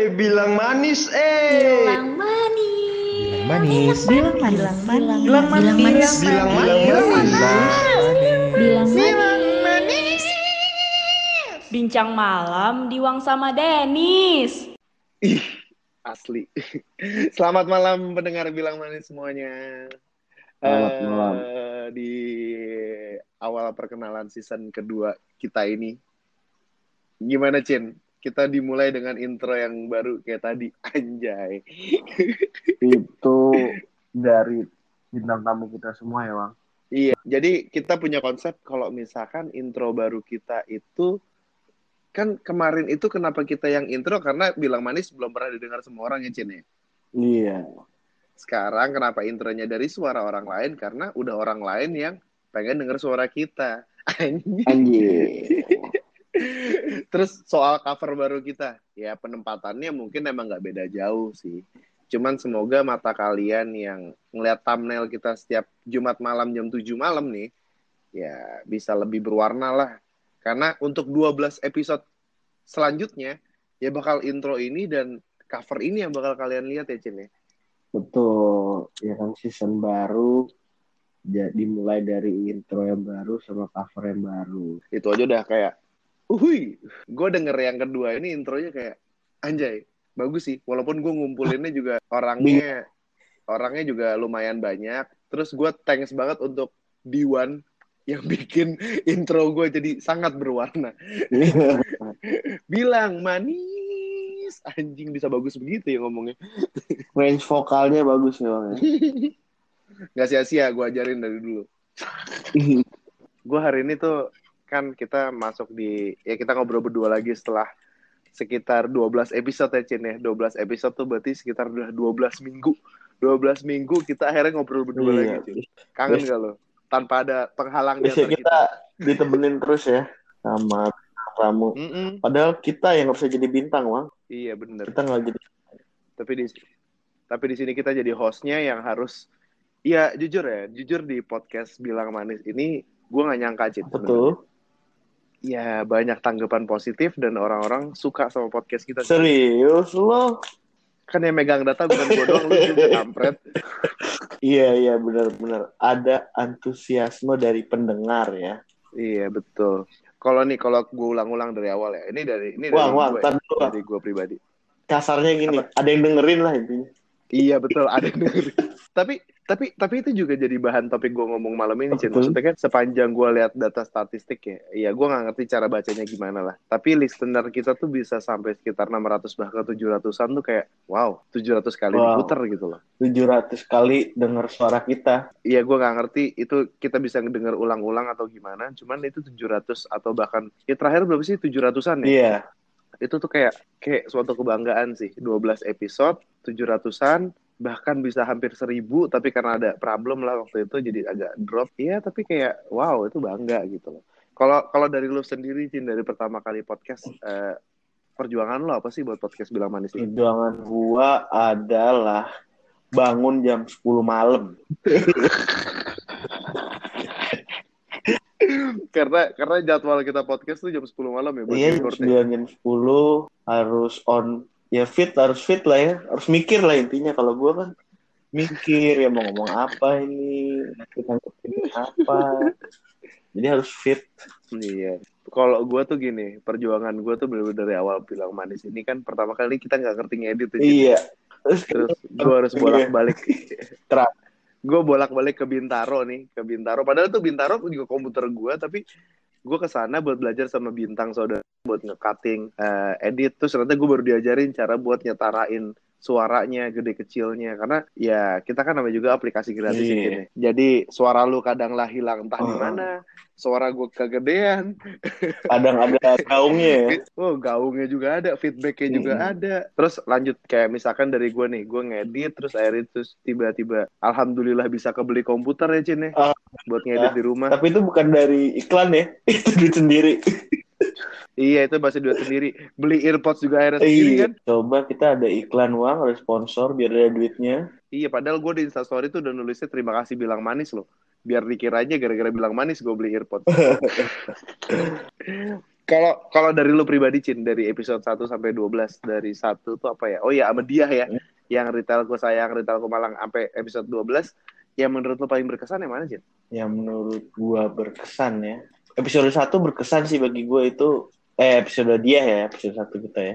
Eh, bilang manis, eh. Bilang manis. Bilang manis. Bilang manis. Bilang manis. Bilang manis. Bilang Bilang manis. manis. Bilang manis. Bincang malam diwang sama Denis. Ih, asli. Selamat malam pendengar bilang manis semuanya. Selamat Eh, malam. Di awal perkenalan season kedua kita ini. Gimana, Cin? Kita dimulai dengan intro yang baru kayak tadi. Anjay. Itu dari bintang tamu kita semua ya, Bang. Iya, jadi kita punya konsep kalau misalkan intro baru kita itu kan kemarin itu kenapa kita yang intro karena bilang manis belum pernah didengar semua orang ya Cin ya. Iya. Sekarang kenapa intronya dari suara orang lain karena udah orang lain yang pengen denger suara kita. Anjir. Terus soal cover baru kita, ya penempatannya mungkin emang nggak beda jauh sih. Cuman semoga mata kalian yang ngeliat thumbnail kita setiap Jumat malam jam 7 malam nih, ya bisa lebih berwarna lah. Karena untuk 12 episode selanjutnya, ya bakal intro ini dan cover ini yang bakal kalian lihat ya Cin ya. Betul. Ya kan season baru jadi mulai dari intro yang baru sama cover yang baru. Itu aja udah kayak, uhui, gue denger yang kedua ini intronya kayak, anjay, bagus sih. Walaupun gue ngumpulinnya juga orangnya, orangnya juga lumayan banyak. Terus gue thanks banget untuk Diwan yang bikin intro gue jadi sangat berwarna. Bilang manis, anjing bisa bagus begitu ya ngomongnya. Range vokalnya bagus ya, Bang. ya. Gak sia-sia gue ajarin dari dulu. gue hari ini tuh kan kita masuk di ya kita ngobrol berdua lagi setelah sekitar 12 episode ya Cin ya. 12 episode tuh berarti sekitar udah 12 minggu. 12 minggu kita akhirnya ngobrol berdua Iya. lagi Cin. Kangen gak lo? Tanpa ada penghalang di Biasanya antara kita ditemenin terus ya sama tamu. Mm-mm. Padahal kita yang harusnya jadi bintang, Bang. Iya bener. Kita nggak jadi. Tapi di tapi di sini kita jadi hostnya yang harus Iya jujur ya, jujur di podcast bilang manis ini gue gak nyangka Cin. Betul. Ya banyak tanggapan positif dan orang-orang suka sama podcast kita. Serius lo? kan yang megang data bukan gue doang lu juga kampret Iya iya benar-benar ada antusiasme dari pendengar ya. iya betul kalau nih kalau gue ulang-ulang dari awal ya ini dari ini dari Wang gue Bang. dari gue pribadi Kasarnya gini, ada yang dengerin lah intinya. iya betul ada yang dengerin. tapi tapi tapi itu juga jadi bahan topik gue ngomong malam ini Cin. Maksudnya kan sepanjang gue lihat data statistik ya ya gue nggak ngerti cara bacanya gimana lah tapi listener kita tuh bisa sampai sekitar 600 bahkan 700an tuh kayak wow 700 kali Wow. diputer gitu loh 700 kali denger suara kita. Iya, gue nggak ngerti itu kita bisa dengar ulang-ulang atau gimana. Cuman itu 700 atau bahkan ya terakhir berapa sih 700-an ya? Iya. Itu tuh kayak kayak suatu kebanggaan sih. 12 episode, 700-an, bahkan bisa hampir 1000 tapi karena ada problem lah waktu itu jadi agak drop. Iya, tapi kayak wow, itu bangga gitu loh. Kalau kalau dari lu sendiri Cin dari pertama kali podcast eh, perjuangan lo apa sih buat podcast bilang manis ini? Perjuangan gua adalah bangun jam 10 malam. karena karena jadwal kita podcast tuh jam 10 malam ya buat Iya, jam ya. 9 jam 10 harus on ya fit harus fit lah ya. Harus mikir lah intinya kalau gua kan mikir ya mau ngomong apa ini, kita ngomongin apa. Jadi harus fit. Iya. Kalau gue tuh gini, perjuangan gue tuh bener-bener dari awal bilang manis ini kan pertama kali kita nggak ngerti ngedit. Iya. Terus gue harus bolak-balik. Terang. gue bolak-balik ke Bintaro nih, ke Bintaro. Padahal tuh Bintaro juga komputer gue, tapi gue ke sana buat belajar sama bintang saudara buat nge-cutting, eh, edit. Terus ternyata gue baru diajarin cara buat nyetarain suaranya gede kecilnya karena ya kita kan namanya juga aplikasi gratis Iya. ini. Jadi suara lu kadang lah hilang entah di Oh. mana, suara gue kegedean, kadang ada gaungnya ya. Oh, gaungnya juga ada, feedbacknya juga Mm-mm. ada. Terus lanjut kayak misalkan dari gue nih, gue ngedit terus akhirnya terus tiba-tiba alhamdulillah bisa kebeli komputer ya Cin ya. Ah. buat ngedit di rumah. Tapi itu bukan dari iklan ya. Itu duit sendiri. Iya, itu masih duit sendiri. Beli earpods juga akhirnya sendiri Iya. kan. Coba kita ada iklan uang, ada sponsor biar ada duitnya. Iya, padahal gue di Instastory tuh udah nulisnya terima kasih bilang manis loh. Biar dikiranya gara-gara bilang manis gue beli earpods. Kalau kalau dari lu pribadi Cin dari episode 1 sampai 12 dari satu tuh apa ya? Oh iya sama dia ya. Yang retailku sayang, retailku malang sampai episode 12 yang menurut lu paling berkesan yang mana Cin? Yang menurut gua berkesan ya. Episode 1 berkesan sih bagi gua itu eh episode dia ya, episode 1 kita ya.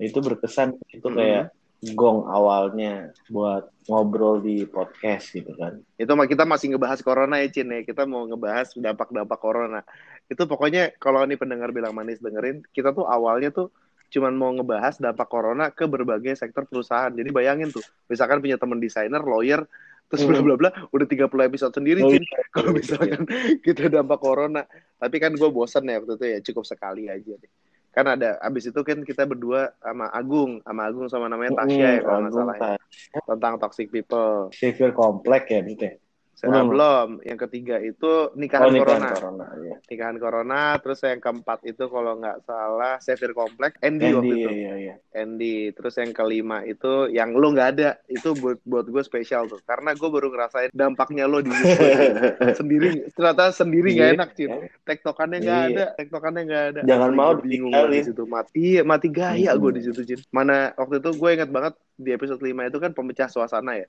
Itu berkesan itu Mhm. kayak gong awalnya buat ngobrol di podcast gitu kan. Itu mah kita masih ngebahas corona ya Cin ya. Kita mau ngebahas dampak-dampak corona. Itu pokoknya kalau nih pendengar bilang manis dengerin, kita tuh awalnya tuh cuman mau ngebahas dampak corona ke berbagai sektor perusahaan. Jadi bayangin tuh, misalkan punya teman desainer, lawyer, terus bla bla bla, udah 30 episode sendiri Oh, iya. Kalau misalkan kita dampak corona. Tapi kan gue bosan ya waktu itu ya, cukup sekali aja deh. Kan ada, abis itu kan kita berdua sama Agung, sama Agung sama namanya Tasya ya kalau nggak salah ya. Tentang toxic people. Xavier Komplek ya gitu ya. Saya Belum. belum. Yang ketiga itu nikahan Oh, nikahan corona. corona ya. Nikahan corona. Terus yang keempat itu kalau nggak salah Xavier Komplek. Andy, waktu Andy, itu. iya, iya. Andy. Terus yang kelima itu yang lo nggak ada. Itu buat buat gue spesial tuh. Karena gue baru ngerasain dampaknya lo di sendiri. Ternyata sendiri nggak Iya, enak, ya. Tektokannya nggak Iya. ada. Tektokannya nggak ada. Jangan Asli mau bingung di situ. Mati. Iya, mati gaya Hmm. gue di situ, Cin. Mana waktu itu gue ingat banget di episode 5 itu kan pemecah suasana ya.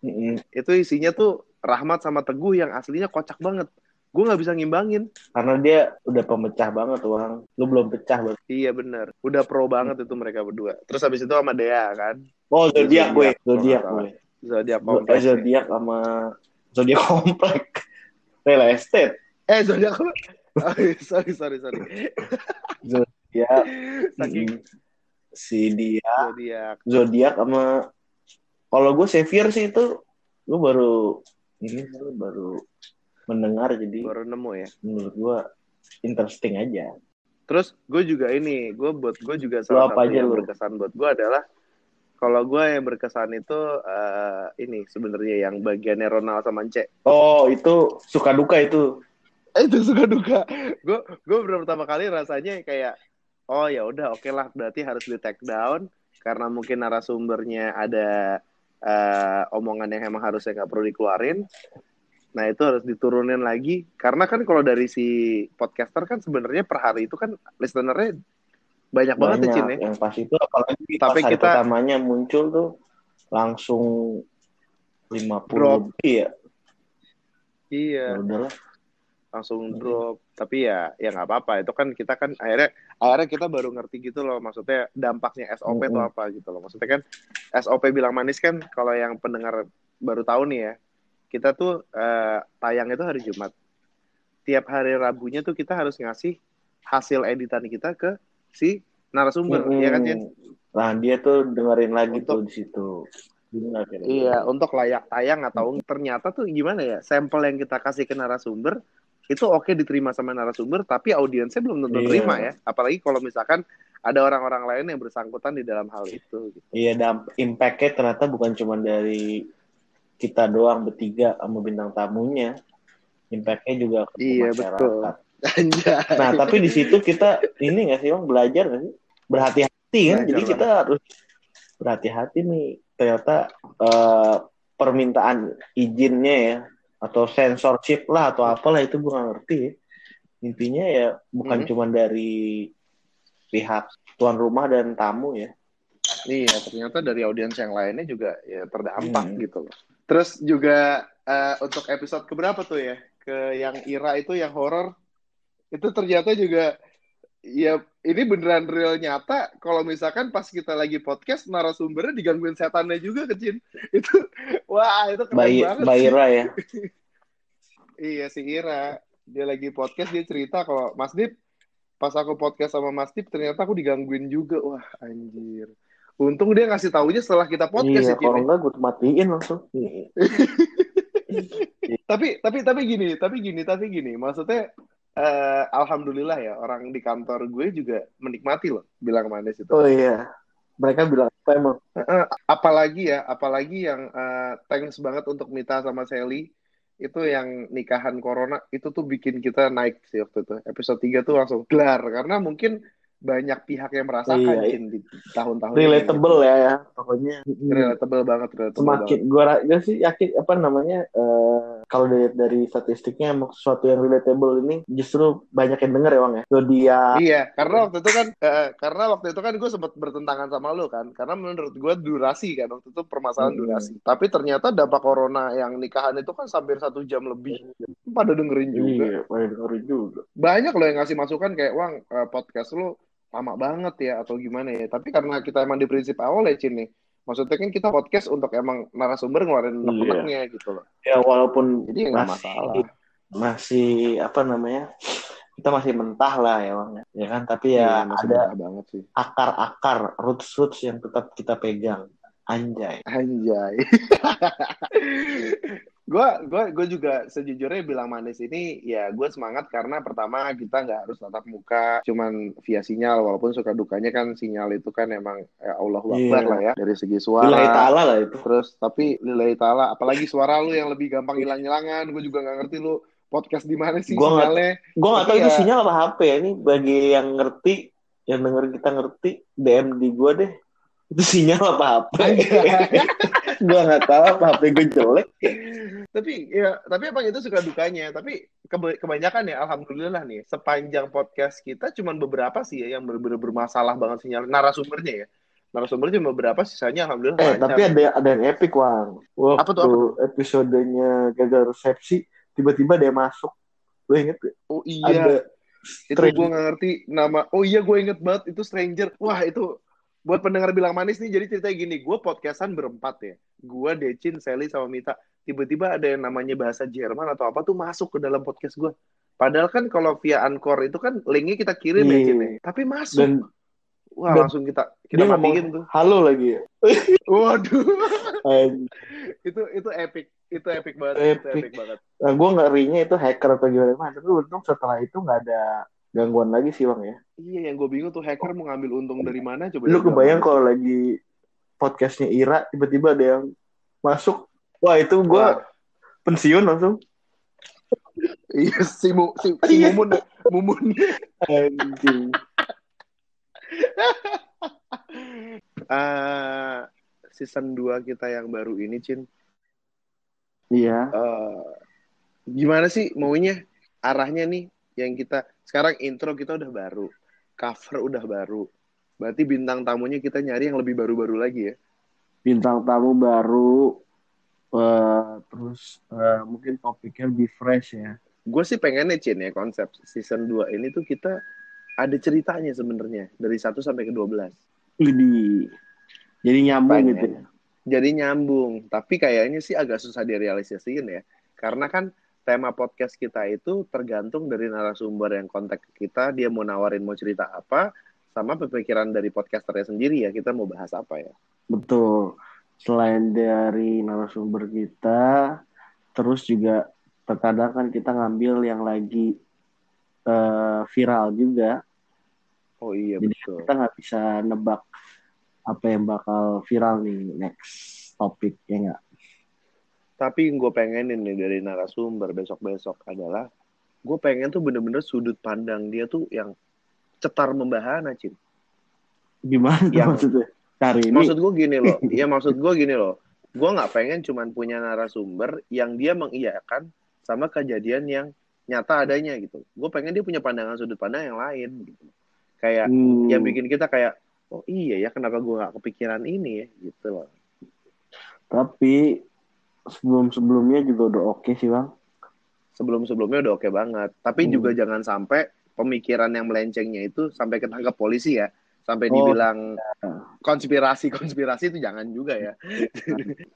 Itu isinya tuh Rahmat sama Teguh yang aslinya kocak banget. Gue nggak bisa ngimbangin. Karena dia udah pemecah banget orang. Lu belum pecah banget. Iya bener. Udah pro banget itu mereka berdua. Terus habis itu sama Dea kan. Oh, zodiak gue. Zodiak, Zodiak gue. Zodiak kompleks. Zodiak sama zodiak komplek. Real estate. Eh Zodiak sorry sorry sorry. Ya, Saking si dia Zodiak. zodiak sama kalau gue Xavier sih itu gue baru ini gue baru mendengar jadi Baru nemu ya. menurut gue interesting aja. Terus gue juga ini, gue buat gue juga Lu salah apa satu aja yang lu? berkesan buat gue adalah kalau gue yang berkesan itu eh, ini sebenarnya yang bagiannya Ronald sama Ence. Oh itu suka duka itu. Eh, itu suka duka. Gue gue pertama kali rasanya kayak oh ya udah oke lah berarti harus di take down karena mungkin narasumbernya ada eh, omongan yang emang harusnya nggak perlu dikeluarin. Nah itu harus diturunin lagi karena kan kalau dari si podcaster kan sebenarnya per hari itu kan listenernya banyak, banget ya Cin ya. yang pas itu apalagi Tapi pas kita- pertamanya muncul tuh langsung 50 Drop. lebih ya. Iya. Ya udahlah. langsung Hmm. drop tapi ya ya nggak apa-apa itu kan kita kan akhirnya akhirnya kita baru ngerti gitu loh maksudnya dampaknya SOP itu Mm-mm. apa gitu loh maksudnya kan SOP bilang manis kan kalau yang pendengar baru tahu nih ya kita tuh eh, tayang itu hari Jumat tiap hari Rabunya tuh kita harus ngasih hasil editan kita ke si narasumber Mm-mm. ya kan Jen? Nah dia tuh dengerin lagi Untuk- tuh di situ. Iya, untuk layak tayang atau ternyata tuh gimana ya? Sampel yang kita kasih ke narasumber itu oke diterima sama narasumber, tapi audiensnya belum tentu Iya. terima ya. Apalagi kalau misalkan ada orang-orang lain yang bersangkutan di dalam hal itu. Gitu. Iya, damp impact-nya ternyata bukan cuma dari kita doang bertiga sama bintang tamunya. Impact-nya juga ke Iya, masyarakat. Anjay. Nah, tapi di situ kita ini nggak sih, Bang, belajar nggak sih? Berhati-hati kan? Belajar Jadi banget. kita harus berhati-hati nih. Ternyata eh, permintaan izinnya ya, atau censorship lah, atau apalah itu gue nggak ngerti ya. Intinya ya bukan Mhm. cuma dari pihak tuan rumah dan tamu ya. Iya, ternyata dari audiens yang lainnya juga ya terdampak Hmm. gitu loh. Terus juga eh, untuk episode keberapa tuh ya? Ke yang Ira itu yang horor itu ternyata juga ya ini beneran real nyata kalau misalkan pas kita lagi podcast narasumbernya digangguin setannya juga kecil itu wah itu keren Bayi, banget sih. Bayra ya. iya si Ira dia lagi podcast dia cerita kalau Mas Dip pas aku podcast sama Mas Dip ternyata aku digangguin juga wah anjir untung dia ngasih taunya setelah kita podcast iya, ya kalau ya. enggak gue matiin langsung. tapi tapi tapi gini tapi gini tapi gini maksudnya eh, alhamdulillah ya orang di kantor gue juga menikmati loh bilang manis itu Oh iya. Mereka bilang apa emang? Eh, apalagi ya apalagi yang eh, thanks banget untuk Mita sama Sally itu yang nikahan corona itu tuh bikin kita naik sih waktu itu episode 3 tuh langsung gelar karena mungkin banyak pihak yang merasakan Iya, di tahun-tahun ini. Relatable ya, ya. Pokoknya relatable banget relatable semakin gue sih yakin apa namanya eh, kalau dari, dari statistiknya emang sesuatu yang relatable ini justru banyak yang denger ya Bang ya. Zodiak. Iya, karena waktu itu kan eh, karena waktu itu kan gue sempat bertentangan sama lu kan, karena menurut gue durasi kan waktu itu permasalahan Hmm. durasi. Tapi ternyata dampak corona yang nikahan itu kan hampir satu jam lebih. Pada dengerin juga. Iya, pada dengerin juga. Banyak loh yang ngasih masukan kayak, Wang eh, podcast lu lama banget ya atau gimana ya. Tapi karena kita emang di prinsip awal ya Cin nih. Maksudnya kan kita podcast untuk emang narasumber ngeluarin Iya. unek-uneknya gitu loh. Ya walaupun Jadi ya masih masalah. masih apa namanya? Kita masih mentah lah ya Bang ya. Ya kan, tapi Iya, ya masih ada banget sih. akar-akar, roots-roots yang tetap kita pegang. Anjay. Anjay. Gua gua gue juga sejujurnya bilang manis ini ya gue semangat karena pertama kita nggak harus tatap muka cuman via sinyal walaupun suka dukanya kan sinyal itu kan emang ya Allah Akbar Iya. lah ya dari segi suara ta'ala lah itu. terus tapi lillahi ta'ala apalagi suara lu yang lebih gampang hilang-hilangan gue juga nggak ngerti lu podcast di mana sih Gua nggak- sinyalnya Gue gak tahu Tapi itu ya- sinyal apa HP ya. Ini bagi yang ngerti, yang denger kita ngerti, DM di gue deh. Itu sinyal apa HP? gue gak tahu apa HP gue jelek. tapi ya tapi emang itu suka dukanya tapi keba- kebanyakan ya alhamdulillah nih sepanjang podcast kita cuman beberapa sih ya yang bener-bener bermasalah banget sinyal narasumbernya ya narasumbernya cuma beberapa sisanya alhamdulillah Eh, lancar. tapi ada ada yang epic, Wang. Waktu Apa tuh, apa episodenya gagal resepsi, tiba-tiba dia masuk. Lo inget gak? oh iya Ada itu gue nggak ngerti nama oh iya gue inget banget itu stranger wah itu buat pendengar bilang manis nih jadi ceritanya gini gue podcastan berempat ya gue Decin Sally sama Mita tiba-tiba ada yang namanya bahasa Jerman atau apa tuh masuk ke dalam podcast gue padahal kan kalau via Anchor itu kan linknya kita kirim ya Iya. Cin ya. tapi masuk Dan wah dan langsung kita kita matiin tuh halo lagi ya. waduh itu itu epic itu epic banget itu Epic. epic banget Nah, gue ngerinya itu hacker atau gimana. Tapi untung setelah itu nggak ada gangguan lagi sih, Bang ya. iya yang gue bingung tuh hacker mau ngambil untung dari mana coba Lu kebayang kalau lagi podcastnya Ira, tiba-tiba ada yang masuk. Wah, itu gue pensiun langsung. iya si, mu, si, si Iya. mumun mumun Anjing. Eh, season 2 kita yang baru ini, Cin. Iya. Eh, gimana sih maunya? Arahnya nih yang kita sekarang intro kita udah baru, cover udah baru. Berarti bintang tamunya kita nyari yang lebih baru-baru lagi ya. Bintang tamu baru. eh, terus eh, mungkin topiknya lebih fresh ya. Gue sih pengennya Cin ya konsep season 2 ini tuh kita ada ceritanya sebenarnya dari 1 sampai ke 12. Jadi, jadi nyambung gitu. ya. Jadi nyambung, tapi kayaknya sih agak susah direalisasiin ya. Karena kan tema podcast kita itu tergantung dari narasumber yang kontak ke kita, dia mau nawarin mau cerita apa, sama pemikiran dari podcasternya sendiri ya, kita mau bahas apa ya. Betul. Selain dari narasumber kita, terus juga terkadang kan kita ngambil yang lagi eh, viral juga. Oh iya Jadi betul. kita nggak bisa nebak apa yang bakal viral nih next topik ya nggak? Tapi gue pengenin nih dari narasumber besok-besok adalah, gue pengen tuh bener-bener sudut pandang dia tuh yang cetar membahana, Cin. Gimana Yang- maksudnya? Cari ini. Maksud gue gini loh, ya maksud gue gini loh, gue nggak pengen cuman punya narasumber yang dia mengiyakan sama kejadian yang nyata adanya gitu. Gue pengen dia punya pandangan sudut pandang yang lain gitu. Kayak Hmm, yang bikin kita kayak, oh iya ya kenapa gue nggak kepikiran ini ya gitu loh. Tapi sebelum-sebelumnya juga udah oke sih bang. Sebelum-sebelumnya udah oke banget, tapi Hmm. juga jangan sampai pemikiran yang melencengnya itu sampai ketangkap polisi ya. Sampai Oh. dibilang konspirasi-konspirasi itu jangan juga ya.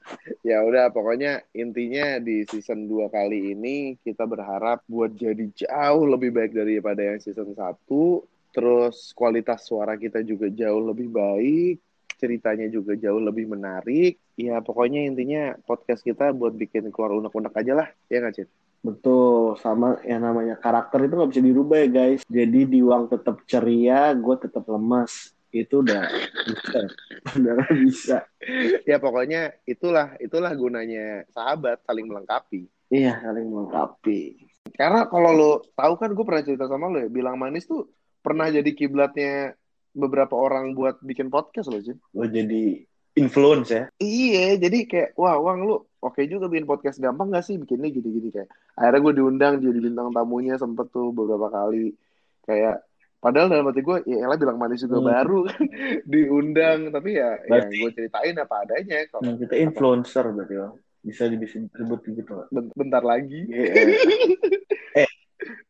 ya udah pokoknya intinya di season 2 kali ini kita berharap buat jadi jauh lebih baik daripada yang season 1. Terus kualitas suara kita juga jauh lebih baik, ceritanya juga jauh lebih menarik. Ya pokoknya intinya podcast kita buat bikin keluar unek-unek aja lah, ya nggak Cid? Betul, sama yang namanya karakter itu nggak bisa dirubah ya guys. Jadi Diwang tetap ceria, gue tetap lemas. Itu udah bisa, udah bisa. Ya pokoknya itulah itulah gunanya sahabat saling melengkapi. Iya, saling melengkapi. Karena kalau lo tahu kan gue pernah cerita sama lo ya, bilang manis tuh pernah jadi kiblatnya beberapa orang buat bikin podcast loh sih. Gue jadi influence ya. Iya, jadi kayak wah Wang lu oke juga bikin podcast gampang gak sih bikinnya gini-gini kayak. Akhirnya gue diundang jadi bintang tamunya sempet tuh beberapa kali kayak padahal dalam hati gue ya Ella bilang manis juga Hmm. baru kan diundang tapi ya Berarti- yang gue ceritain apa adanya kalau Nah, kita influencer berarti Bang. Bisa bisa disebut gitu. Ben- bentar lagi Eh.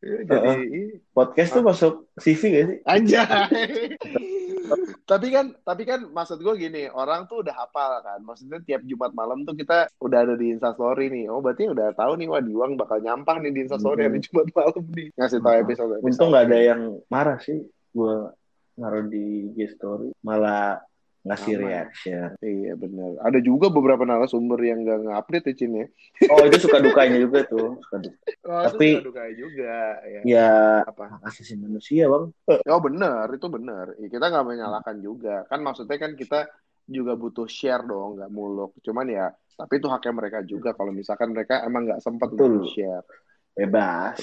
Jadi Podcast tuh masuk CV gak sih? Anjay. tapi kan tapi kan maksud gue gini, orang tuh udah hafal kan. Maksudnya tiap Jumat malam tuh kita udah ada di Instastory nih. Oh, berarti udah tahu nih wah Diwang bakal nyampah nih di Instastory Hmm. hari Jumat malam nih. Ngasih tahu episode episode. Untung nggak ada yang marah sih. Gue naruh di G story malah ngasih Aman. reaction. Iya benar. Ada juga beberapa narasumber yang gak nge-update ya Cin ya. Oh itu suka dukanya juga tuh. Suka duka. Oh, Tapi- suka duka juga ya. Ya Apa? asasi manusia bang. Oh benar, itu benar. Ya, kita nggak menyalahkan juga. Kan maksudnya kan kita juga butuh share dong, nggak muluk. Cuman ya, tapi itu haknya mereka juga. Kalau misalkan mereka emang nggak sempat untuk share. Bebas.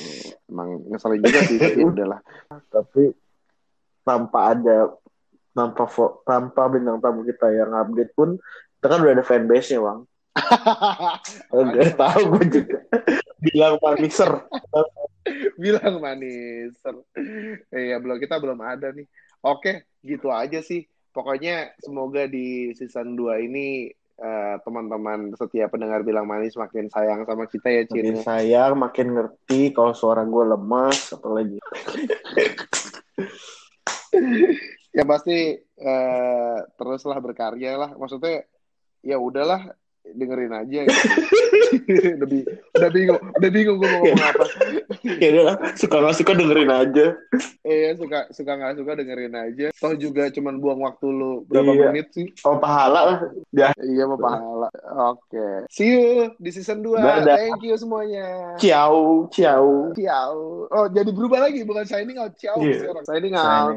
Emang ngeselin juga sih, tapi ya udahlah. Tapi tanpa ada tanpa tanpa bintang tamu kita yang update pun kita kan udah ada fanbase nya bang. Gak tahu gue juga. Bilang maniser. Bilang manis. Iya, belum kita belum ada nih. Oke, gitu aja sih. Pokoknya semoga di season 2 ini eh, teman-teman setia pendengar bilang manis makin sayang sama kita ya, Cin. Makin sayang, makin ngerti kalau suara gue lemas, apalagi. ya pasti eh, teruslah berkarya lah maksudnya ya udahlah dengerin aja gitu. udah, bi- udah bingung udah bingung gue mau ngomong apa ya udah lah, suka nggak suka dengerin aja. eh suka suka nggak suka dengerin aja toh juga cuman buang waktu lu berapa Iya. menit sih Oh pahala lah. Ya, iya mau pahala oke see you di season 2 Dadah. thank you semuanya ciao, ciao. ciao oh jadi berubah lagi bukan signing out ciao Iya. sekarang signing out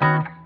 Thank you.